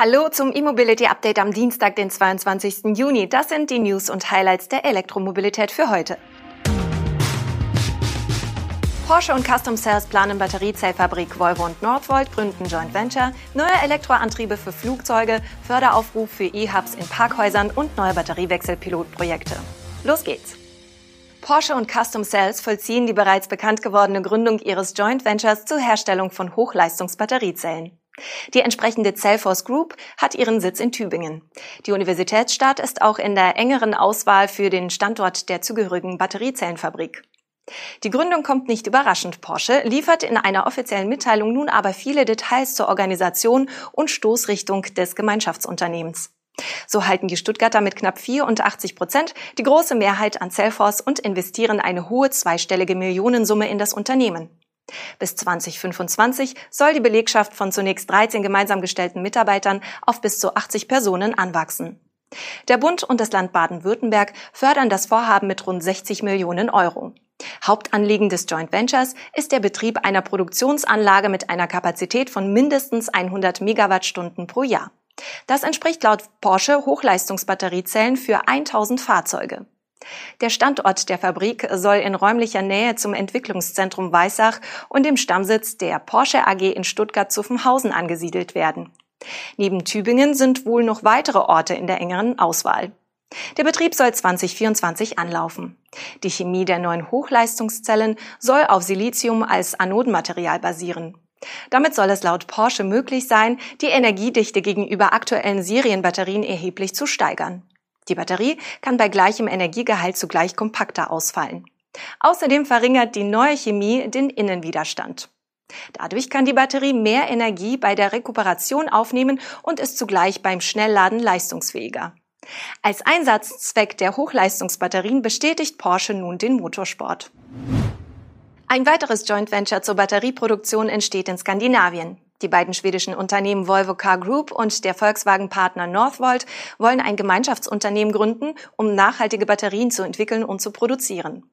Hallo zum E-Mobility Update am Dienstag, den 22. Juni. Das sind die News und Highlights der Elektromobilität für heute. Porsche und Custom Cells planen Batteriezellfabrik Volvo und Northvolt gründen Joint Venture, neue Elektroantriebe für Flugzeuge, Förderaufruf für E-Hubs in Parkhäusern und neue Batteriewechselpilotprojekte. Los geht's! Porsche und Custom Cells vollziehen die bereits bekannt gewordene Gründung ihres Joint Ventures zur Herstellung von Hochleistungsbatteriezellen. Die entsprechende Cellforce Group hat ihren Sitz in Tübingen. Die Universitätsstadt ist auch in der engeren Auswahl für den Standort der zugehörigen Batteriezellenfabrik. Die Gründung kommt nicht überraschend. Porsche liefert in einer offiziellen Mitteilung nun aber viele Details zur Organisation und Stoßrichtung des Gemeinschaftsunternehmens. So halten die Stuttgarter mit knapp 84 Prozent die große Mehrheit an Cellforce und investieren eine hohe zweistellige Millionensumme in das Unternehmen. Bis 2025 soll die Belegschaft von zunächst 13 gemeinsam gestellten Mitarbeitern auf bis zu 80 Personen anwachsen. Der Bund und das Land Baden-Württemberg fördern das Vorhaben mit rund 60 Millionen Euro. Hauptanliegen des Joint Ventures ist der Betrieb einer Produktionsanlage mit einer Kapazität von mindestens 100 Megawattstunden pro Jahr. Das entspricht laut Porsche Hochleistungsbatteriezellen für 1000 Fahrzeuge. Der Standort der Fabrik soll in räumlicher Nähe zum Entwicklungszentrum Weissach und dem Stammsitz der Porsche AG in Stuttgart-Zuffenhausen angesiedelt werden. Neben Tübingen sind wohl noch weitere Orte in der engeren Auswahl. Der Betrieb soll 2024 anlaufen. Die Chemie der neuen Hochleistungszellen soll auf Silizium als Anodenmaterial basieren. Damit soll es laut Porsche möglich sein, die Energiedichte gegenüber aktuellen Serienbatterien erheblich zu steigern. Die Batterie kann bei gleichem Energiegehalt zugleich kompakter ausfallen. Außerdem verringert die neue Chemie den Innenwiderstand. Dadurch kann die Batterie mehr Energie bei der Rekuperation aufnehmen und ist zugleich beim Schnellladen leistungsfähiger. Als Einsatzzweck der Hochleistungsbatterien bestätigt Porsche nun den Motorsport. Ein weiteres Joint Venture zur Batterieproduktion entsteht in Skandinavien. Die beiden schwedischen Unternehmen Volvo Car Group und der Volkswagen-Partner Northvolt wollen ein Gemeinschaftsunternehmen gründen, um nachhaltige Batterien zu entwickeln und zu produzieren.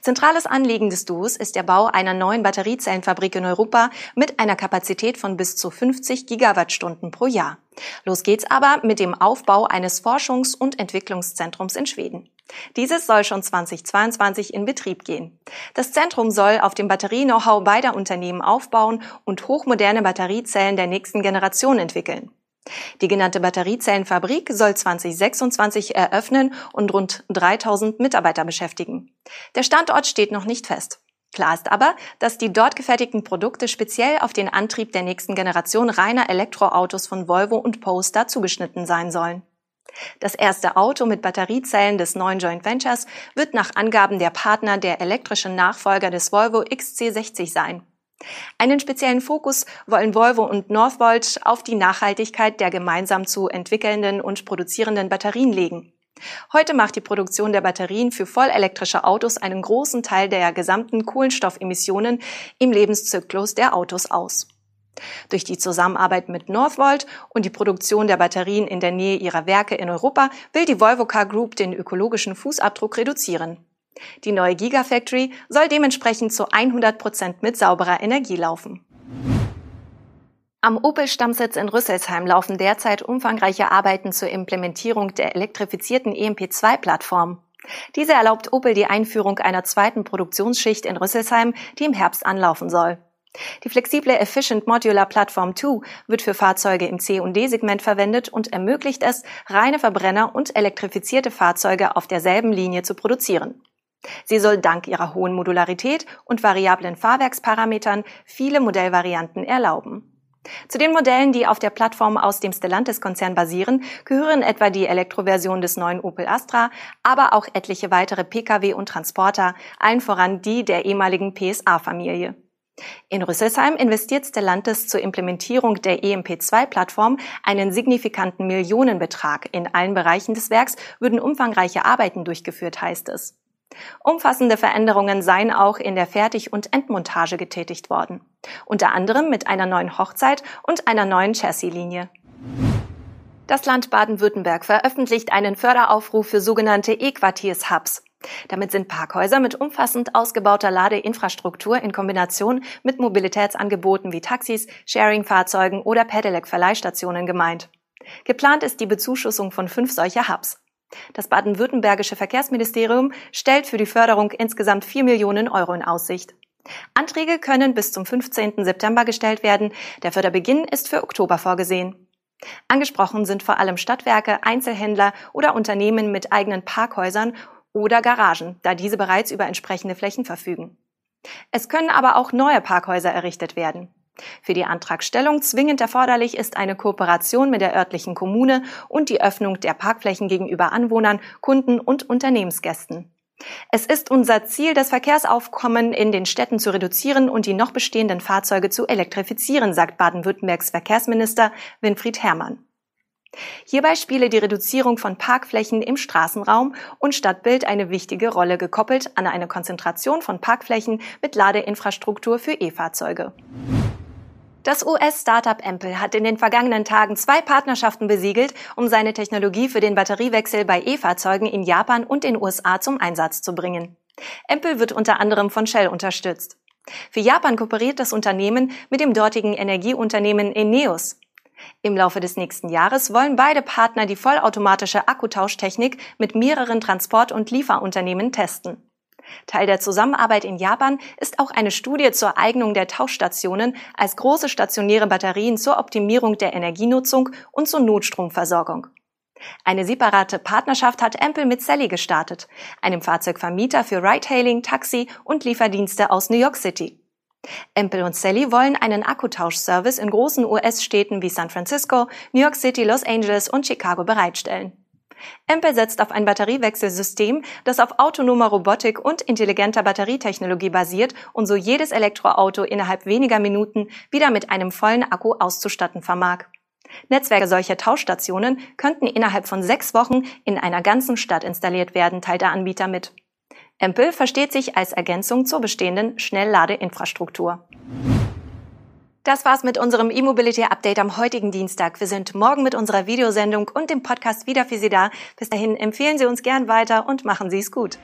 Zentrales Anliegen des Duos ist der Bau einer neuen Batteriezellenfabrik in Europa mit einer Kapazität von bis zu 50 Gigawattstunden pro Jahr. Los geht's aber mit dem Aufbau eines Forschungs- und Entwicklungszentrums in Schweden. Dieses soll schon 2022 in Betrieb gehen. Das Zentrum soll auf dem Batterie-Know-how beider Unternehmen aufbauen und hochmoderne Batteriezellen der nächsten Generation entwickeln. Die genannte Batteriezellenfabrik soll 2026 eröffnen und rund 3000 Mitarbeiter beschäftigen. Der Standort steht noch nicht fest. Klar ist aber, dass die dort gefertigten Produkte speziell auf den Antrieb der nächsten Generation reiner Elektroautos von Volvo und Polestar zugeschnitten sein sollen. Das erste Auto mit Batteriezellen des neuen Joint Ventures wird nach Angaben der Partner der elektrische Nachfolger des Volvo XC60 sein. Einen speziellen Fokus wollen Volvo und Northvolt auf die Nachhaltigkeit der gemeinsam zu entwickelnden und produzierenden Batterien legen. Heute macht die Produktion der Batterien für vollelektrische Autos einen großen Teil der gesamten Kohlenstoffemissionen im Lebenszyklus der Autos aus. Durch die Zusammenarbeit mit Northvolt und die Produktion der Batterien in der Nähe ihrer Werke in Europa will die Volvo Car Group den ökologischen Fußabdruck reduzieren. Die neue Gigafactory soll dementsprechend zu 100 Prozent mit sauberer Energie laufen. Am Opel-Stammsitz in Rüsselsheim laufen derzeit umfangreiche Arbeiten zur Implementierung der elektrifizierten EMP2-Plattform. Diese erlaubt Opel die Einführung einer zweiten Produktionsschicht in Rüsselsheim, die im Herbst anlaufen soll. Die flexible Efficient Modular Platform 2 wird für Fahrzeuge im C- und D-Segment verwendet und ermöglicht es, reine Verbrenner und elektrifizierte Fahrzeuge auf derselben Linie zu produzieren. Sie soll dank ihrer hohen Modularität und variablen Fahrwerksparametern viele Modellvarianten erlauben. Zu den Modellen, die auf der Plattform aus dem Stellantis-Konzern basieren, gehören etwa die Elektroversion des neuen Opel Astra, aber auch etliche weitere Pkw und Transporter, allen voran die der ehemaligen PSA-Familie. In Rüsselsheim investiert Stellantis zur Implementierung der EMP2-Plattform einen signifikanten Millionenbetrag. In allen Bereichen des Werks würden umfangreiche Arbeiten durchgeführt, heißt es. Umfassende Veränderungen seien auch in der Fertig- und Endmontage getätigt worden. Unter anderem mit einer neuen Hochzeit und einer neuen Chassislinie. Das Land Baden-Württemberg veröffentlicht einen Förderaufruf für sogenannte E-Quartiers-Hubs. Damit sind Parkhäuser mit umfassend ausgebauter Ladeinfrastruktur in Kombination mit Mobilitätsangeboten wie Taxis, Sharing-Fahrzeugen oder Pedelec-Verleihstationen gemeint. Geplant ist die Bezuschussung von fünf solcher Hubs. Das baden-württembergische Verkehrsministerium stellt für die Förderung insgesamt vier Millionen Euro in Aussicht. Anträge können bis zum 15. September gestellt werden. Der Förderbeginn ist für Oktober vorgesehen. Angesprochen sind vor allem Stadtwerke, Einzelhändler oder Unternehmen mit eigenen Parkhäusern oder Garagen, da diese bereits über entsprechende Flächen verfügen. Es können aber auch neue Parkhäuser errichtet werden. Für die Antragstellung zwingend erforderlich ist eine Kooperation mit der örtlichen Kommune und die Öffnung der Parkflächen gegenüber Anwohnern, Kunden und Unternehmensgästen. Es ist unser Ziel, das Verkehrsaufkommen in den Städten zu reduzieren und die noch bestehenden Fahrzeuge zu elektrifizieren, sagt Baden-Württembergs Verkehrsminister Winfried Herrmann. Hierbei spiele die Reduzierung von Parkflächen im Straßenraum und Stadtbild eine wichtige Rolle, gekoppelt an eine Konzentration von Parkflächen mit Ladeinfrastruktur für E-Fahrzeuge. Das US-Startup Ampel hat in den vergangenen Tagen zwei Partnerschaften besiegelt, um seine Technologie für den Batteriewechsel bei E-Fahrzeugen in Japan und den USA zum Einsatz zu bringen. Ampel wird unter anderem von Shell unterstützt. Für Japan kooperiert das Unternehmen mit dem dortigen Energieunternehmen Eneos. Im Laufe des nächsten Jahres wollen beide Partner die vollautomatische Akkutauschtechnik mit mehreren Transport- und Lieferunternehmen testen. Teil der Zusammenarbeit in Japan ist auch eine Studie zur Eignung der Tauschstationen als große stationäre Batterien zur Optimierung der Energienutzung und zur Notstromversorgung. Eine separate Partnerschaft hat Ampel mit Sally gestartet, einem Fahrzeugvermieter für Ride-Hailing, Taxi und Lieferdienste aus New York City. Ampel und Sally wollen einen Akkutauschservice in großen US-Städten wie San Francisco, New York City, Los Angeles und Chicago bereitstellen. Ampel setzt auf ein Batteriewechselsystem, das auf autonomer Robotik und intelligenter Batterietechnologie basiert und so jedes Elektroauto innerhalb weniger Minuten wieder mit einem vollen Akku auszustatten vermag. Netzwerke solcher Tauschstationen könnten innerhalb von sechs Wochen in einer ganzen Stadt installiert werden, teilt der Anbieter mit. Ampel versteht sich als Ergänzung zur bestehenden Schnellladeinfrastruktur. Das war's mit unserem E-Mobility Update am heutigen Dienstag. Wir sind morgen mit unserer Videosendung und dem Podcast wieder für Sie da. Bis dahin empfehlen Sie uns gern weiter und machen Sie es gut.